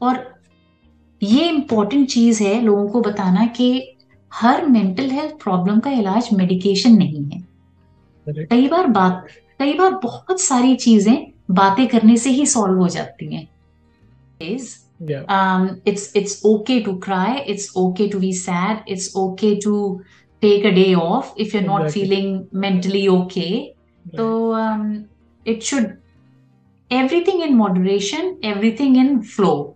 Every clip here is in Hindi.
और ये इम्पोर्टेंट चीज़ है लोगों को बताना कि हर मेंटल हेल्थ प्रॉब्लम का इलाज मेडिकेशन नहीं है। कई बार बात कई बार बहुत सारी चीज़ें बातें करने से ही सॉल्व हो जाती हैं। Is it's it's okay to cry it's okay to be sad it's okay to take a day off if you are not feeling mentally okay तो it should everything in moderation everything in flow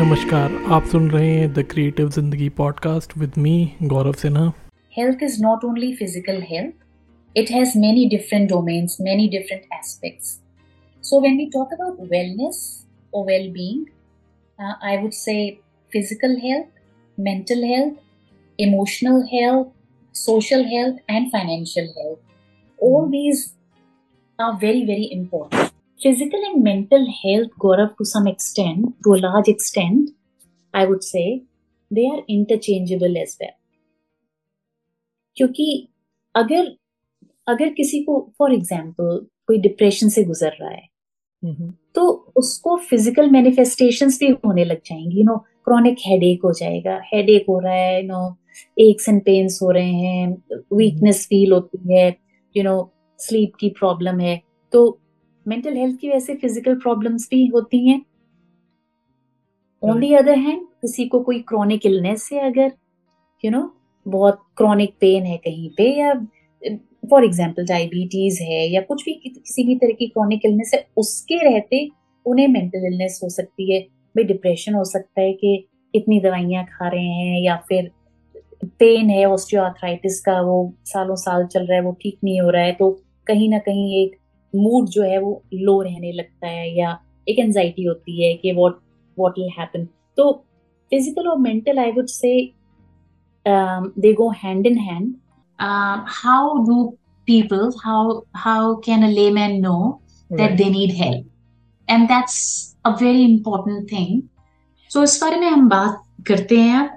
नमस्कार आप सुन रहे हैं the creative Zindagi podcast with me Gaurav Sinha health is not only physical health, it has many different domains, many different aspects. So, when we talk about wellness or well being, uh, I would say physical health, mental health, emotional health, social health, and financial health. All these are very, very important. Physical and mental health, Gaurav, to some extent, to a large extent, I would say, they are interchangeable as well. क्योंकि अगर अगर किसी को फॉर एग्ज़ाम्पल कोई डिप्रेशन से गुजर रहा है तो उसको फ़िज़िकल मैनिफेस्टेशंस भी होने लग जाएँगी यू नो क्रॉनिक हेडेक हो जाएगा हेडेक हो रहा है you know aches and pains हो रहे हैं वीकनेस फील होती है यू नो स्लीप की प्रॉब्लम है तो मेंटल हेल्थ की वजह से फ़िज़िकल प्रॉब्लम्स भी होती हैं। ऑन दी अदर हैंड किसी को कोई क्रॉनिक इलनेस है अगर यू you नो know, बहुत क्रॉनिक पेन है कहीं पे या फॉर एग्ज़ाम्पल डायबिटीज़ है या कुछ भी किसी भी तरह की क्रॉनिक इलनेस है उसके रहते उन्हें मेंटल इलनेस हो सकती है। भाई डिप्रेशन हो सकता है कि इतनी दवाइयाँ खा रहे हैं या फिर पेन है ऑस्टियोआर्थराइटिस का वो सालों साल चल रहा है वो ठीक नहीं हो रहा है तो कहीं ना कहीं एक मूड जो है वो लो रहने लगता है या एक एनजाइटी होती है कि वॉट वॉट विल हैपन तो फ़िज़िकल और mental I would say they go hand in hand how do people how how can can a layman know that right. they need help? And that's a very important thing. So इस बारे में हम बात करते हैं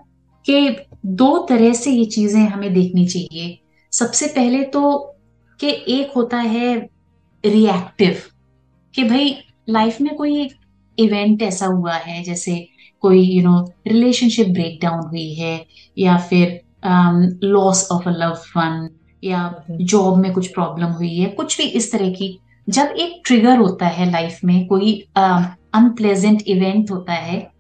कि दो तरह से ये चीज़ें हमें देखनी चाहिए। सबसे पहले तो कि एक होता है रिएक्टिव कि भाई लाइफ में कोई एक इवेंट ऐसा हुआ है जैसे कोई यू नो रिलेशनशिप ब्रेकडाउन हुई है या फिर loss of a love one या हम्म, जॉब में कुछ प्रॉब्लम हुई है कुछ भी इस तरह की। जब एक ट्रिगर होता है लाइफ में कोई अनप्लेजेंट uh, इवेंट होता है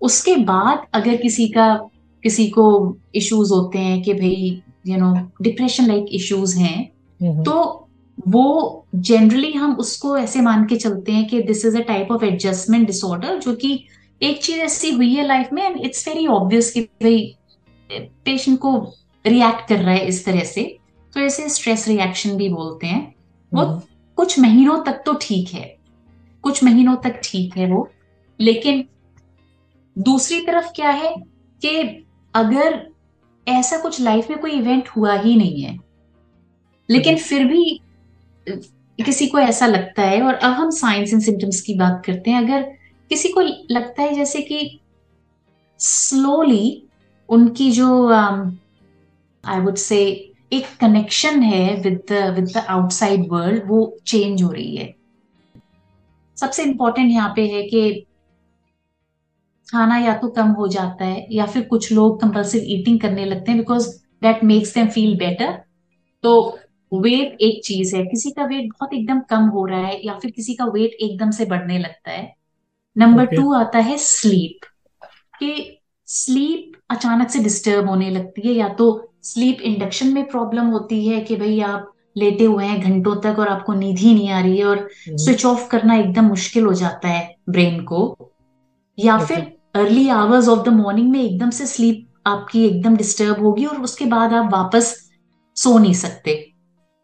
उसके बाद अगर किसी का किसी को इश्यूज़ होते हैं कि भाई you know depression like issues हैं हम्म, तो वो जनरली हम उसको ऐसे मान के चलते हैं कि this is a type of adjustment disorder जो कि एक चीज़ ऐसी हुई है लाइफ में एंड इट्स वेरी ऑब्वियस कि भाई पेशेंट को रिएक्ट कर रहा है इस तरह से तो इसे स्ट्रेस रिएक्शन भी बोलते हैं। वो हम्म, कुछ महीनों तक तो ठीक है कुछ महीनों तक ठीक है वो लेकिन दूसरी तरफ़ क्या है कि अगर ऐसा कुछ लाइफ में कोई इवेंट हुआ ही नहीं है लेकिन फिर भी किसी को ऐसा लगता है, और अब हम साइंस एंड सिम्टम्स की बात करते हैं। अगर किसी को लगता है जैसे कि स्लोली उनकी जो आई वुड से एक कनेक्शन है with with the outside world वो चेंज हो रही है। सबसे इम्पोर्टेंट यहाँ पे है कि खाना या तो कम हो जाता है, या फिर कुछ लोग कंपल्सिव ईटिंग करने लगते हैं because that makes them feel better तो वेट एक चीज़ है। किसी का वेट बहुत एकदम कम हो रहा है या फिर किसी का वेट एकदम से बढ़ने लगता है। Number Okay. टू आता है स्लीप कि स्लीप अचानक से डिस्टर्ब होने लगती है या तो स्लीप इंडक्शन में प्रॉब्लम होती है कि भाई आप लेटे हुए हैं घंटों तक और आपको नींद ही नहीं आ रही है और स्विच ऑफ़ करना एकदम मुश्किल हो जाता है ब्रेन को। या Okay. फिर early hours of the morning में एकदम से स्लीप आपकी एकदम डिस्टर्ब होगी और उसके बाद आप वापस सो नहीं सकते।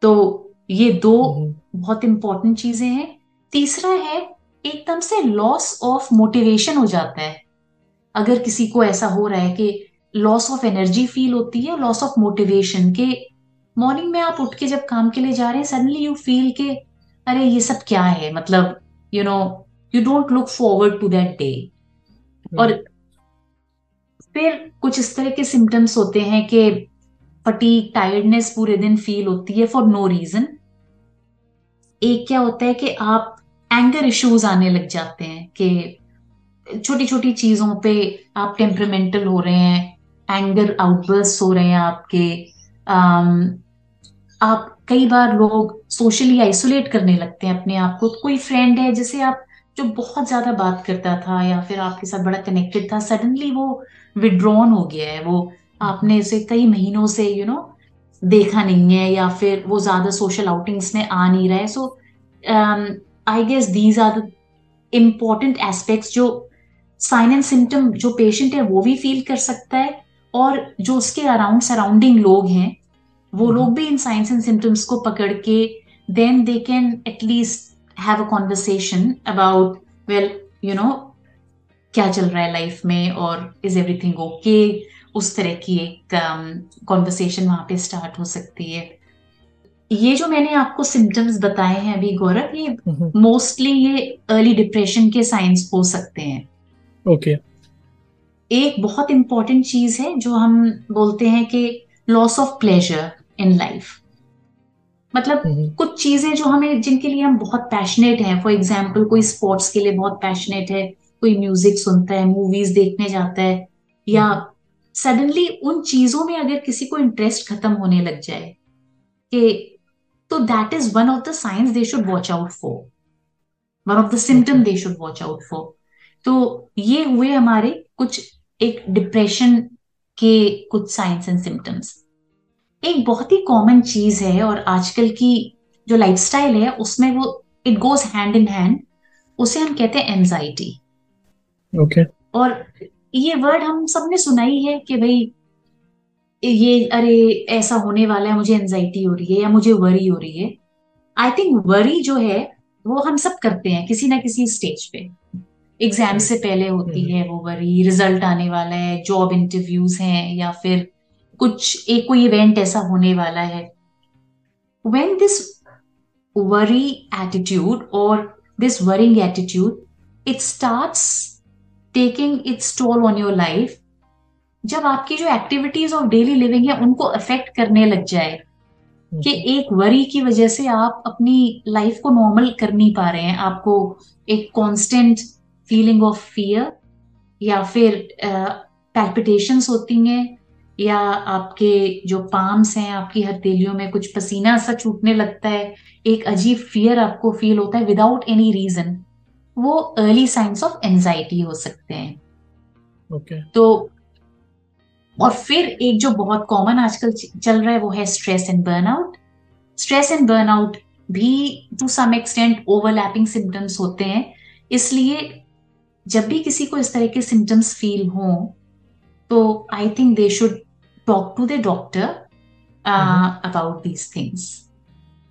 तो ये दो हम्म, बहुत इंपॉर्टेंट चीज़ें हैं। तीसरा है एकदम से लॉस ऑफ़ मोटिवेशन हो जाता है। अगर किसी को ऐसा हो रहा है कि लॉस ऑफ़ एनर्जी फील होती है लॉस ऑफ़ मोटिवेशन के मॉर्निंग में आप उठ के जब काम के लिए जा रहे हैं सडनली यू फील के अरे ये सब क्या है? मतलब you know you don't look forward to that day और फिर कुछ इस तरह के सिम्टम्स होते हैं कि फटीक टायर्डनेस पूरे दिन फील होती है फॉर नो रीजन एक क्या होता है कि आप एंगर इश्यूज़ आने लग जाते हैं कि छोटी छोटी चीज़ों पे आप टेम्परमेंटल हो रहे हैं एंगर आउटबर्स्ट हो रहे हैं आपके आम, आप कई बार लोग सोशली आइसोलेट करने लगते हैं अपने आप को। कोई फ्रेंड है जिसे आप जो बहुत ज़्यादा बात करता था या फिर आपके साथ बड़ा कनेक्टेड था सडनली वो विड्रॉन हो गया है वो आपने इसे कई महीनों से यू you नो know, देखा नहीं है या फिर वो ज़्यादा सोशल आउटिंग्स में आ नहीं रहा है। So I guess these are the important aspects जो साइन एंड सिम्टम जो पेशेंट है वो भी फील कर सकता है और जो उसके अराउंड सराउंडिंग लोग हैं वो लोग भी इन साइंस एंड सिम्टम्स को पकड़ के then they can at least have a conversation about well you know क्या चल रहा है लाइफ में और इज़ एवरीथिंग ओके उस तरह की एक कॉन्वर्सेशन um, वहाँ पे स्टार्ट हो सकती है। ये जो मैंने आपको सिम्टम्स बताए हैं अभी गौरव ये मोस्टली ये अर्ली डिप्रेशन के साइंस हो सकते हैं। Okay okay. एक बहुत इंपॉर्टेंट चीज़ है जो हम बोलते हैं कि loss of pleasure in life मतलब कुछ चीज़ें जो हमें जिनके लिए हम बहुत पैशनेट हैं। फॉर एग्ज़ाम्पल कोई स्पोर्ट्स के लिए बहुत पैशनेट है कोई म्यूज़िक सुनता है मूवीज़ देखने जाता है या सडनली उन चीज़ों में अगर किसी को इंटरेस्ट खत्म होने लग जाए कि तो that is one of the signs they should watch out for one of the symptom they should watch out for तो ये हुए हमारे कुछ एक डिप्रेशन के कुछ साइंस एंड सिम्टम्स एक बहुत ही कॉमन चीज़ है और आजकल की जो लाइफस्टाइल है उसमें वो it goes hand in hand उसे हम कहते हैं एंजाइटी ओके okay. और ये वर्ड हम सबने सुना ही है कि भाई ये अरे ऐसा होने वाला है मुझे एंजाइटी हो रही है या मुझे वरी हो रही है। आई थिंक वरी जो है वो हम सब करते हैं किसी ना किसी स्टेज पे। एग्ज़ाम से पहले होती हम्म। है वो वरी रिज़ल्ट आने वाला है जॉब इंटरव्यूज़ हैं या फिर कुछ एक कोई इवेंट ऐसा होने वाला है। वेन दिस वरी एटीट्यूड और this worrying attitude it start taking its toll on your life जब आपकी जो एक्टिविटीज़ ऑफ़ डेली लिविंग है उनको अफेक्ट करने लग जाए कि एक वरी की वजह से आप अपनी लाइफ को नॉर्मल कर नहीं पा रहे हैं। आपको एक कांस्टेंट फीलिंग ऑफ़ फियर या फिर पैल्पिटेशंस uh, होती हैं या आपके जो पाम्स हैं आपकी हथेलियों में कुछ पसीना सा छूटने लगता है एक अजीब फियर आपको फील होता है विदाउट एनी रीजन वो अर्ली साइंस ऑफ़ एंजाइटी हो सकते हैं। Okay. तो और फिर एक जो बहुत कॉमन आजकल चल रहा है वो है stress and burnout stress and burnout भी to some extent overlapping symptoms होते हैं। इसलिए जब भी किसी को इस तरह के सिम्टम्स फील हो तो I think they should talk to the doctor about these things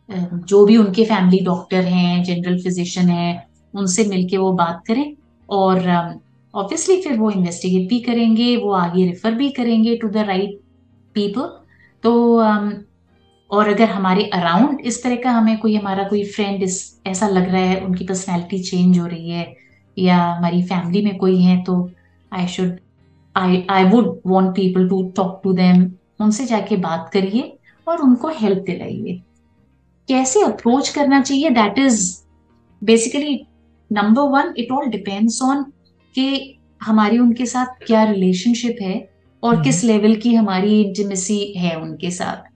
जो भी उनके फैमिली डॉक्टर हैं जनरल फिजिशियन है उनसे मिलके वो बात करें और ऑब्वियसली um, फिर वो इन्वेस्टिगेट भी करेंगे वो आगे रेफर भी करेंगे टू द राइट पीपल तो um, और अगर हमारे अराउंड इस तरह का हमें कोई हमारा कोई फ्रेंड इस ऐसा लग रहा है उनकी पर्सनैलिटी चेंज हो रही है या हमारी फैमिली में कोई है तो I should I I would want people to talk to them उनसे जाके बात करिए और उनको हेल्प दिलाइए। कैसे अप्रोच करना चाहिए? That is basically number one it all depends on कि हमारी उनके साथ क्या रिलेशनशिप है और हम्म। किस लेवल की हमारी इंटीमेसी है उनके साथ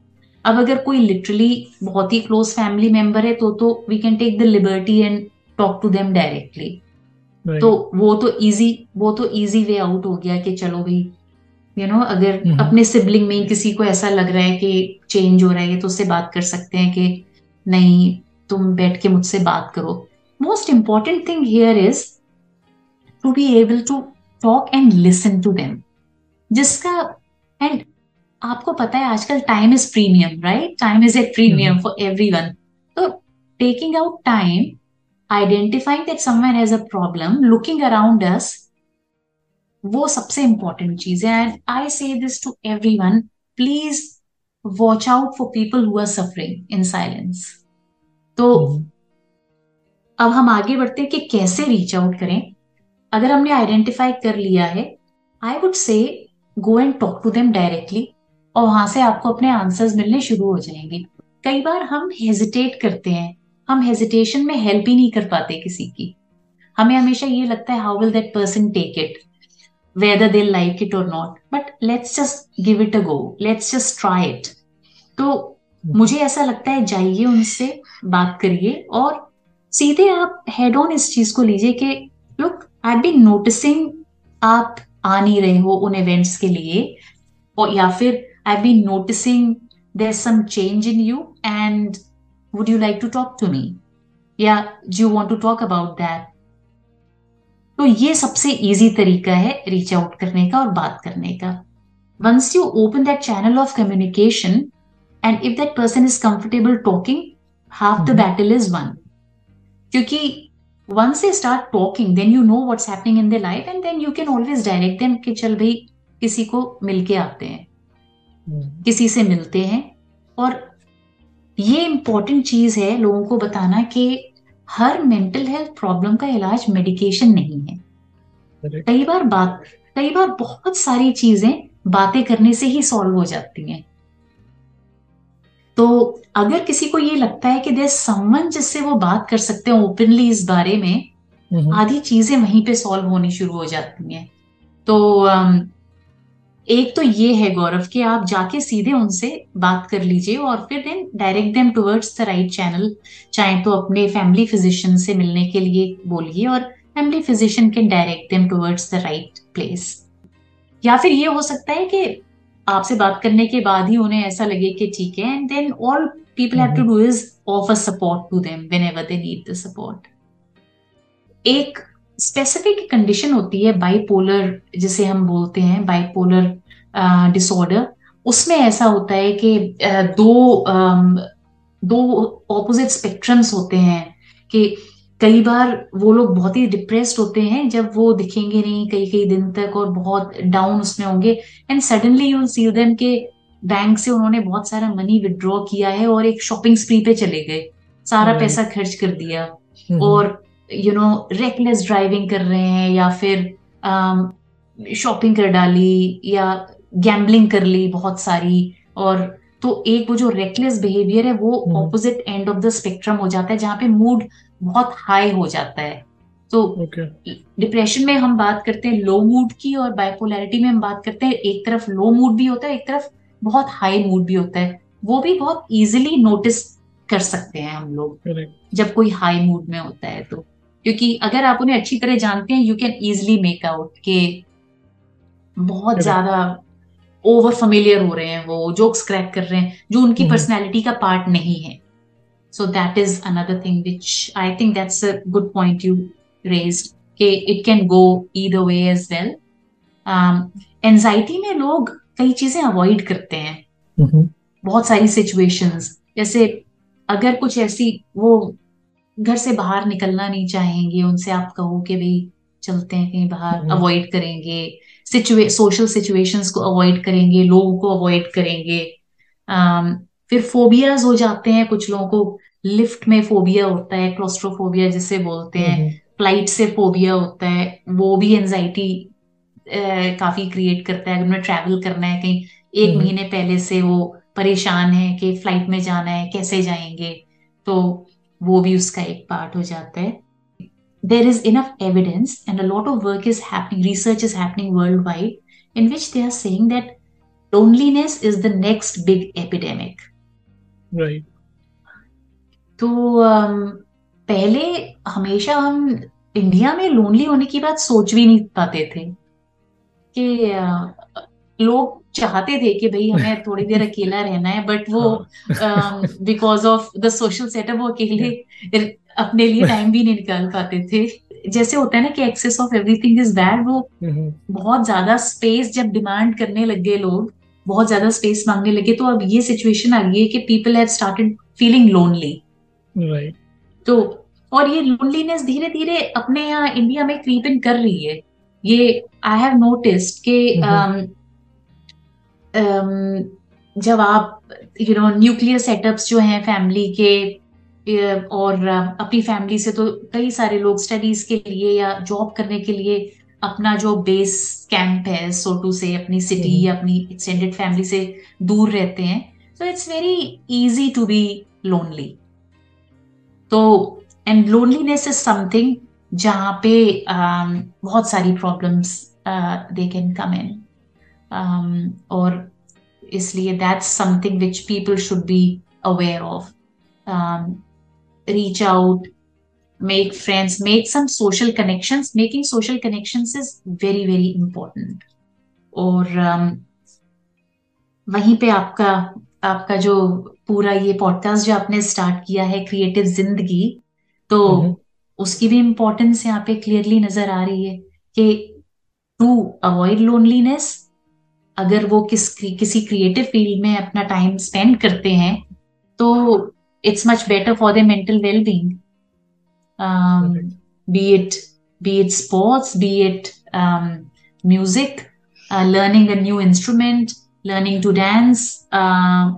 अब अगर कोई लिटरली बहुत ही क्लोज फैमिली मेंबर है तो तो we can take the liberty and talk to them directly तो वो तो इजी वो तो इजी वे आउट हो गया कि चलो भाई यू you नो know, अगर हम्म। अपने सिबलिंग में किसी को ऐसा लग रहा है कि चेंज हो रहा है तो उससे बात कर सकते हैं कि नहीं तुम बैठ के मुझसे बात करो most important thing here is to be able to talk and listen to them. जिसका एंड आपको पता है आजकल time is premium right time is a premium for everyone तो taking out time identifying that someone has a problem looking around us वो सबसे इंपॉर्टेंट चीज़ है। And I say this to everyone please watch out for people who are suffering in silence तो mm-hmm. अब हम आगे बढ़ते हैं कि कैसे रीच आउट करें। अगर हमने आइडेंटिफाई कर लिया है I would say go and talk to them directly और वहाँ से आपको अपने आंसर्स मिलने शुरू हो जाएँगे। कई बार हम हेजिटेट करते हैं। हम हेजिटेशन में हेल्प ही नहीं कर पाते किसी की। हमें हमेशा ये लगता है how will that person take it whether they like it और not but let's just give it a go let's just try it तो मुझे ऐसा लगता है, जाइए उनसे बात करिए और सीधे आप हेड ऑन इस चीज़ को लीजिए कि लुक आई बीन नोटिसिंग आप आ नहीं रहे हो उन इवेंट्स के लिए और या फिर I been noticing there some change in you and would you like to talk to me या do you want to talk about that तो ये सबसे इजी तरीका है रीच आउट करने का और बात करने का। Once you open that channel of communication and if that person is comfortable talking half the battle is won क्योंकि once they start talking then you know what's happening in their life and then you can always direct them कि चल भाई किसी को मिलके आते हैं। hmm. किसी से मिलते हैं। और ये इंपॉर्टेंट चीज़ है लोगों को बताना कि हर मेंटल हेल्थ प्रॉब्लम का इलाज मेडिकेशन नहीं है। कई बार बात कई बार बहुत सारी चीज़ें बातें करने से ही सॉल्व हो जाती हैं। तो अगर किसी को ये लगता है कि देर समन जिससे वो बात कर सकते हैं ओपनली इस बारे में। आधी चीज़ें वहीं पे सॉल्व होनी शुरू हो जाती हैं तो एक तो ये है गौरव कि आप जाके सीधे उनसे बात कर लीजिए और फिर then direct them towards the right channel चाहे तो अपने फैमिली फिजिशियन से मिलने के लिए बोलिए और family physician can direct them towards the right place या फिर ये हो सकता है कि आपसे बात करने के बाद ही उन्हें ऐसा लगे कि ठीक है and then all people have to do is offer support to them whenever they need the support एक स्पेसिफिक कंडीशन होती है बाइपोलर जिसे हम बोलते हैं बाइपोलर डिसऑर्डर उसमें ऐसा होता है कि दो दो ऑपोजिट स्पेक्ट्रम्स होते हैं कि कई बार वो लोग बहुत ही डिप्रेस्ड होते हैं जब वो दिखेंगे नहीं कई कई दिन तक और बहुत डाउन उसमें होंगे and suddenly you see them के बैंक से उन्होंने बहुत सारा मनी विड्रॉ किया है और एक शॉपिंग स्प्री पे चले गए सारा hmm. पैसा खर्च कर दिया hmm. और यू नो रेकलेस ड्राइविंग कर रहे हैं या फिर शॉपिंग um, कर डाली या गैम्बलिंग कर ली बहुत सारी और तो एक वो जो रेकलेस बिहेवियर है वो opposite end of the spectrum हो जाता है जहाँ पे मूड बहुत हाई हो जाता है। तो डिप्रेशन okay. में हम बात करते हैं लो मूड की और बाइपोलैरिटी में हम बात करते हैं एक तरफ़ लो मूड भी होता है एक तरफ़ बहुत हाई मूड भी होता है। वो भी बहुत इजिली नोटिस कर सकते हैं हम लोग। जब कोई हाई मूड में होता है तो। क्योंकि अगर आप उन्हें अच्छी तरह जानते हैं you can easily make out के बहुत ज़्यादा ओवर फेमिलियर हो रहे हैं वो जोक्स क्रैक कर रहे हैं जो उनकी पर्सनैलिटी का पार्ट नहीं है। So that is another thing which i think that's a good point you raised कि it can go either way as well um, anxiety में लोग कई चीज़ें अवॉइड करते हैं mm-hmm. बहुत सारी सिचुएशंस जैसे अगर कुछ ऐसी वो घर से बाहर निकलना नहीं चाहेंगे उनसे आप कहो कि भाई चलते हैं कहीं बाहर अवॉइड mm-hmm. करेंगे सोशल सिचुएशंस को अवॉइड करेंगे लोगों को अवॉइड करेंगे um, फिर फोबियाज हो जाते हैं कुछ लोगों को। लिफ्ट में फोबिया होता है क्लोस्ट्रोफोबिया जिसे बोलते हैं। फ़्लाइट से फोबिया होता है वो भी एनजाइटी काफ़ी क्रिएट करता है। अगर उन्हें ट्रैवल करना है कहीं एक महीने पहले से वो परेशान है कि फ़्लाइट में जाना है कैसे जाएँगे तो वो भी उसका एक पार्ट हो जाता है। There is enough evidence and a lot of work is happening research is happening worldwide in which they are saying that loneliness is the next big epidemic. Right. तो पहले हमेशा हम इंडिया में लोनली होने की बात सोच भी नहीं पाते थे कि लोग चाहते थे कि भाई हमें थोड़ी देर अकेला रहना है बट वो because of the social setup वो अकेले अपने लिए टाइम भी नहीं निकाल पाते थे। जैसे होता है ना कि excess of everything is bad वो हम्म। बहुत ज़्यादा स्पेस जब डिमांड करने लग गए लोग बहुत ज़्यादा स्पेस मांगने लगे तो अब ये सिचुएशन आ गई है कि people have started feeling lonely right तो और ये लोनलीनेस धीरे धीरे अपने यहाँ इंडिया में क्रीप इन कर रही है. ये आई हैव नोटिस्ड के um, um, जब आप यू नो न्यूक्लियर सेटअप्स जो हैं फैमिली के और अपनी फैमिली से तो कई सारे लोग स्टडीज़ के लिए या जॉब करने के लिए अपना जो बेस कैंप है सो टू से अपनी सिटी या अपनी एक्सटेंडेड फैमिली से दूर रहते हैं so it's very easy to be lonely तो एंड लोनलीनेस इज़ समथिंग जहाँ पे um, बहुत सारी problems they can come in और इसलिए that's something which people should be aware of reach out make friends make some social connections. Making social connections is very very important. और um, वहीं पे आपका आपका जो पूरा ये पॉडकास्ट जो आपने स्टार्ट किया है क्रिएटिव ज़िंदगी तो उसकी भी इम्पोर्टेंस यहाँ पे क्लियरली नज़र आ रही है कि टू अवॉइड लोनलीनेस अगर वो किस किसी क्रिएटिव फ़ील्ड में अपना टाइम स्पेंड करते हैं तो it's much better for the mental well being be it be it sports be it music learning a new instrument learning to dance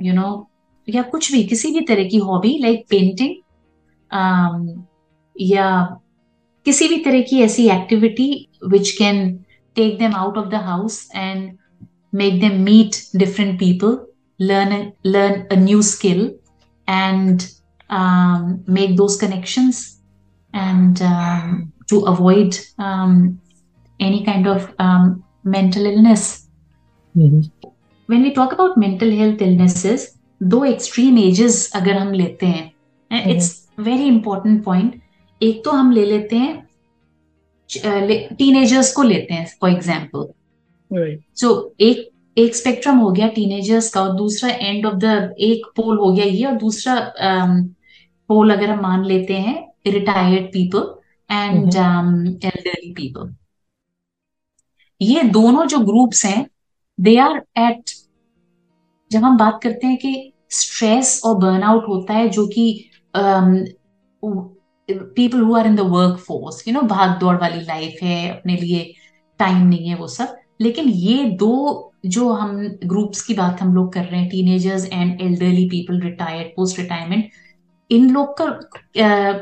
you know या कुछ भी किसी भी तरह की हॉबी लाइक पेंटिंग या किसी भी तरह की ऐसी activity which can take them out of the house and make them meet different people, learn learn a new skill, and um, make those connections, and um, to avoid um, any kind of um, mental illness. Mm-hmm. When we talk about mental health illnesses, दो एक्सट्रीम एजेस अगर हम लेते हैं इट्स वेरी इंपॉर्टेंट पॉइंट एक तो हम ले लेते हैं टीनेजर्स को लेते हैं फॉर एग्ज़ाम्पल सो so, एक एक स्पेक्ट्रम हो गया टीनेजर्स का और दूसरा एंड ऑफ़ द एक पोल हो गया ये और दूसरा पोल um, अगर हम मान लेते हैं retired people and elderly people ये दोनों जो ग्रुप्स हैं दे आर एट जब हम बात करते हैं कि स्ट्रेस और बर्नआउट होता है जो कि people who are in the work force you know भाग दौड़ वाली लाइफ है अपने लिए टाइम नहीं है वो सब। लेकिन ये दो जो हम ग्रुप्स की बात हम लोग कर रहे हैं teenagers and elderly people retired post retirement इन लोग का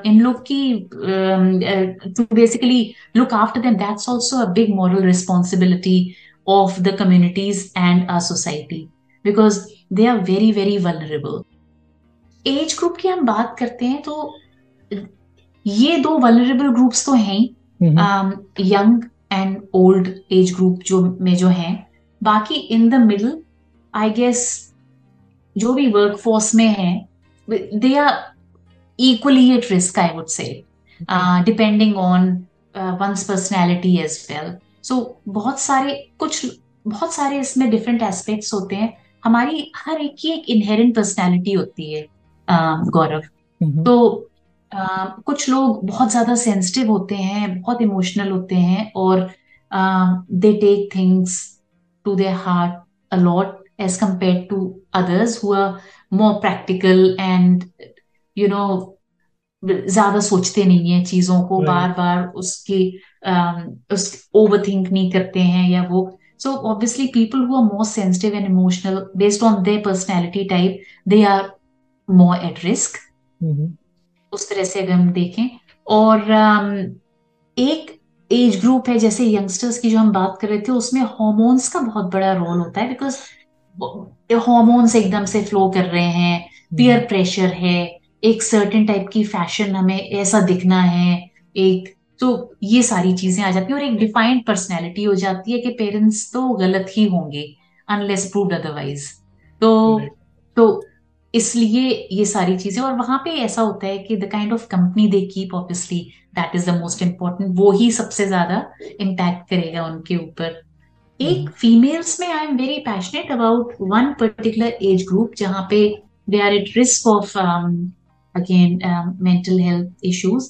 इन लोग की to basically look after them that's also a big moral responsibility of the communities and a society because they are very very vulnerable age group की हम बात करते हैं तो ये दो वलरेबल ग्रुप्स तो हैं young and old age group जो में जो हैं। बाकी in the middle I guess जो भी वर्क फोर्स में है they are equally at risk I would say depending on one's personality as well so बहुत सारे कुछ बहुत सारे इसमें डिफरेंट एस्पेक्ट्स होते हैं। हमारी हर एक की एक इनहेरेंट पर्सनैलिटी होती है uh, गौरव। Mm-hmm. तो Uh, कुछ लोग बहुत ज़्यादा सेंसिटिव होते हैं बहुत इमोशनल होते हैं और they take things to their heart a lot as as to others हुआ more practical more and you know ज़्यादा सोचते नहीं है चीज़ों को बार बार उसके उस ओवर थिंक नहीं करते हैं या वो so obviously people who are more sensitive and emotional based on their personality type they are more at risk mm-hmm. उस तरह से अगर हम देखें और um, एक एज ग्रुप है जैसे यंगस्टर्स की जो हम बात कर रहे थे उसमें हॉर्मोन्स का बहुत बड़ा रोल होता है बिकॉज़ हॉर्मोन्स एकदम से फ्लो कर रहे हैं पियर हम्म। प्रेशर है एक सर्टेन टाइप की फ़ैशन हमें ऐसा दिखना है एक तो ये सारी चीज़ें आ जाती है और एक डिफाइंड पर्सनैलिटी हो जाती है कि पेरेंट्स तो गलत ही होंगे अनलेस प्रूव्ड अदरवाइज़ तो तो इसलिए ये सारी चीज़ें और वहाँ पे ऐसा होता है कि the kind of company they keep obviously that is the most important वो ही सबसे ज़्यादा इम्पैक्ट करेगा उनके ऊपर. एक फीमेल्स में I am very passionate about one particular age group जहाँ पे they are at risk of again mental health issues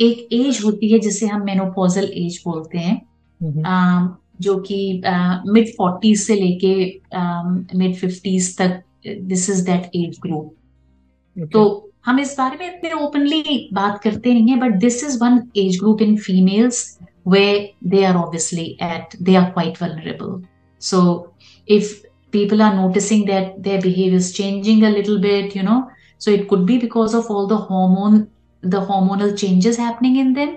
एक एज होती है जिसे हम मेनोपोजल एज बोलते हैं। Mm-hmm. uh, जो कि uh, मिड फोर्टीज से लेके um, मिड फिफ्टीज तक this is that age group तो हम इस बारे में इतने ओपनली बात करते नहीं है but this is one age group in females where they are obviously at they are quite vulnerable so if people are noticing that their behaviour is changing a little bit you know so it could be because of all the hormone the hormonal changes happening in them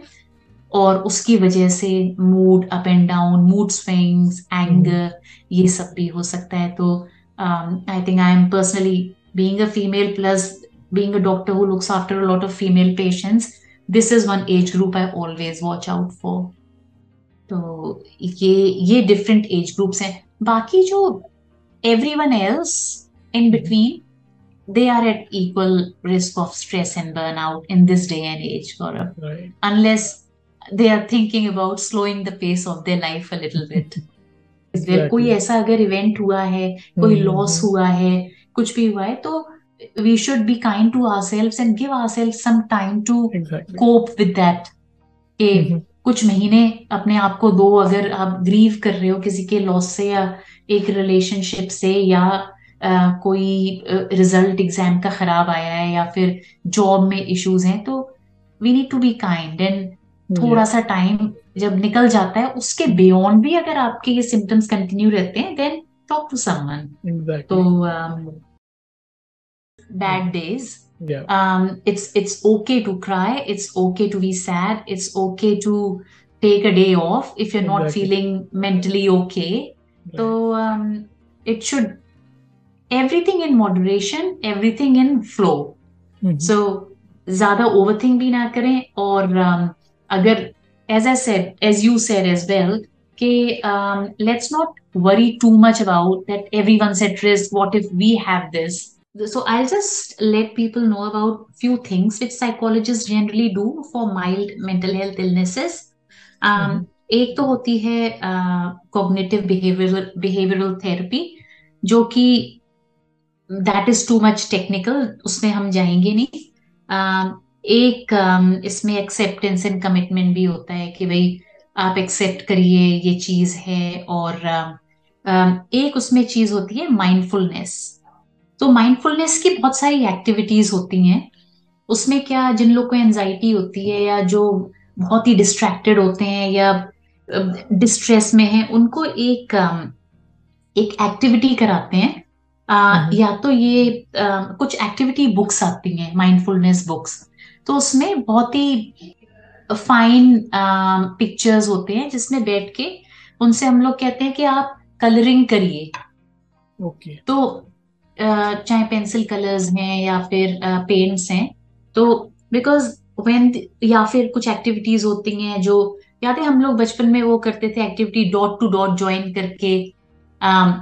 और उसकी वजह से mood up and down mood swings anger ये सब भी हो सकता है तो I think I am personally being a female plus being a doctor who looks after a lot of female patients this is one age group I always watch out for तो ये ये डिफरेंट एज ग्रुप्स हैं बाकी जो everyone else in between they are at equal risk of stress and burnout in this day and age Gaurav. right unless they are thinking about slowing the pace of their life a little bit Exactly. कोई ऐसा अगर इवेंट हुआ है कोई हम्म, लॉस हम्म, हुआ है कुछ भी हुआ है तो be kind to our self and give our self some time to exactly cope with that कि Mhm. कुछ महीने अपने आप को दो अगर आप ग्रीव कर रहे हो किसी के लॉस से या एक रिलेशनशिप से या कोई रिज़ल्ट एग्ज़ाम का खराब आया है या फिर जॉब में इश्यूज़ हैं तो we need to be kind and थोड़ा सा टाइम जब निकल जाता है उसके बियॉन्ड भी अगर आपके ये सिम्टम्स कंटिन्यू रहते हैं then talk to someone bad days it's it's okay to cry it's okay to be sad it's okay to take a day off if you are not feeling mentally okay तो um, it should everything in moderation everything in flow Mhm. so ज़्यादा ओवरथिंक भी ना करें और um, अगर as I said as you said as well कि um, let's not worry too much about that everyone's at risk what if we have this so I'll just let people know about few things which psychologists generally do for mild mental health illnesses um, Mhm. एक तो होती है कॉग्निटिव बिहेवियरल बिहेवियरल थेरेपी जो कि that is too much technical उसमें हम जाएँगे नहीं। Um, एक um, इसमें एक्सेप्टेंस एंड कमिटमेंट भी होता है कि भाई आप एक्सेप्ट करिए ये चीज़ है और um, एक उसमें चीज़ होती है माइंडफुलनेस तो माइंडफुलनेस की बहुत सारी एक्टिविटीज़ होती हैं। उसमें क्या जिन लोग को एनजाइटी होती है या जो बहुत ही डिस्ट्रैक्टेड होते हैं या डिस्ट्रेस में है उनको एक एक एक्टिविटी कराते हैं। आ, हम्म। या तो ये आ, कुछ एक्टिविटी बुक्स आती हैं माइंडफुलनेस बुक्स तो उसमें बहुत ही फाइन पिक्चर्स होते हैं जिसमें बैठ के उनसे हम लोग कहते हैं कि आप कलरिंग करिए। Okay तो चाहे पेंसिल कलर्स हैं या फिर पेंट्स हैं तो बिकॉज़ व्हेन या फिर कुछ एक्टिविटीज़ होती हैं जो याद है हम लोग बचपन में वो करते थे activity dot to dot join करके um,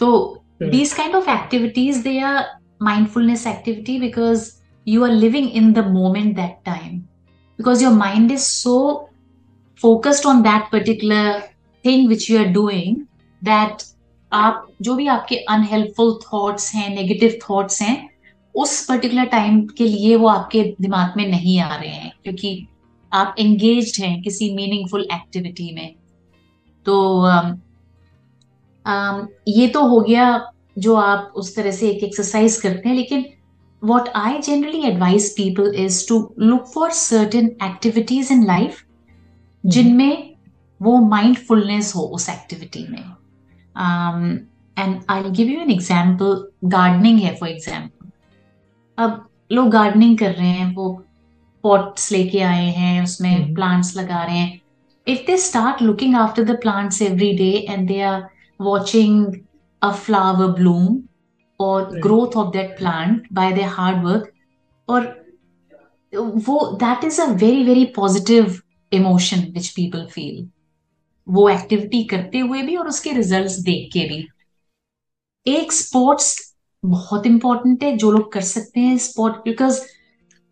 तो Correct. these kind of activities they are mindfulness activity because you are living in the moment that time because your mind is so focused on that particular thing which you are doing that आप जो भी आपके अनहेल्पफुल थॉट्स हैं नेगेटिव थॉट्स हैं उस पर्टिकुलर टाइम के लिए वो आपके दिमाग में नहीं आ रहे हैं क्योंकि आप एंगेज्ड हैं किसी मीनिंगफुल एक्टिविटी में तो um, um, ये तो हो गया जो आप उस तरह से एक एक्सरसाइज करते हैं लेकिन what I generally advise people is to look for certain activities in life जिनमें वो माइंडफुलनेस हो उस एक्टिविटी में। And I give you an example gardening है फॉर एग्ज़ाम्पल अब लोग गार्डनिंग कर रहे हैं वो पॉट्स लेके आए हैं उसमें। प्लांट्स लगा रहे हैं। If they start looking after the plants every day and they are watching a flower bloom or Right. growth of that plant by their hard work or वो that is a very very positive emotion which people feel वो एक्टिविटी करते हुए भी और उसके रिजल्ट्स देख के भी एक स्पोर्ट्स बहुत इंपॉर्टेंट है जो लोग कर सकते हैं स्पोर्ट बिकॉज़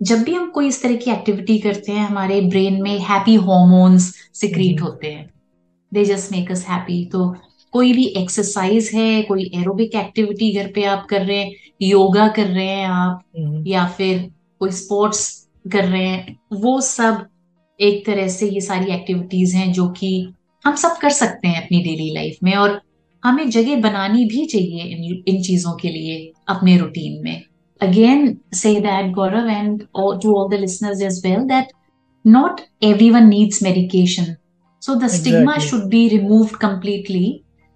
जब भी हम कोई इस तरह की एक्टिविटी करते हैं हमारे ब्रेन में हैप्पी हॉर्मोन्स सिक्रीट। होते हैं they just make us happy तो कोई भी एक्सरसाइज है कोई एरोबिक एक्टिविटी घर पे आप कर रहे हैं योगा कर रहे हैं आप Mhm. या फिर कोई स्पोर्ट्स कर रहे हैं वो सब एक तरह से ये सारी एक्टिविटीज़ हैं जो कि हम सब कर सकते हैं अपनी डेली लाइफ में और हमें जगह बनानी भी चाहिए इन, इन चीज़ों के लिए अपने रूटीन में again say that Gaurav and all, to all the listeners as well that not everyone needs medication so the stigma Exactly. should be removed completely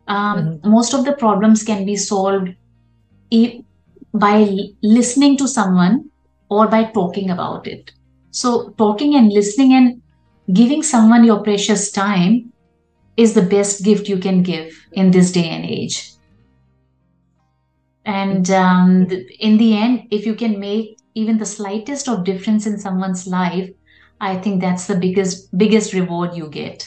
um, Mhm. most of the problems can be solved e- by listening to someone or by talking about it. So, talking and listening and giving someone your precious time is the best gift you can give in this day and age. And um, in the end, if you can make even the slightest of difference in someone's life, I think that's the biggest biggest reward you get.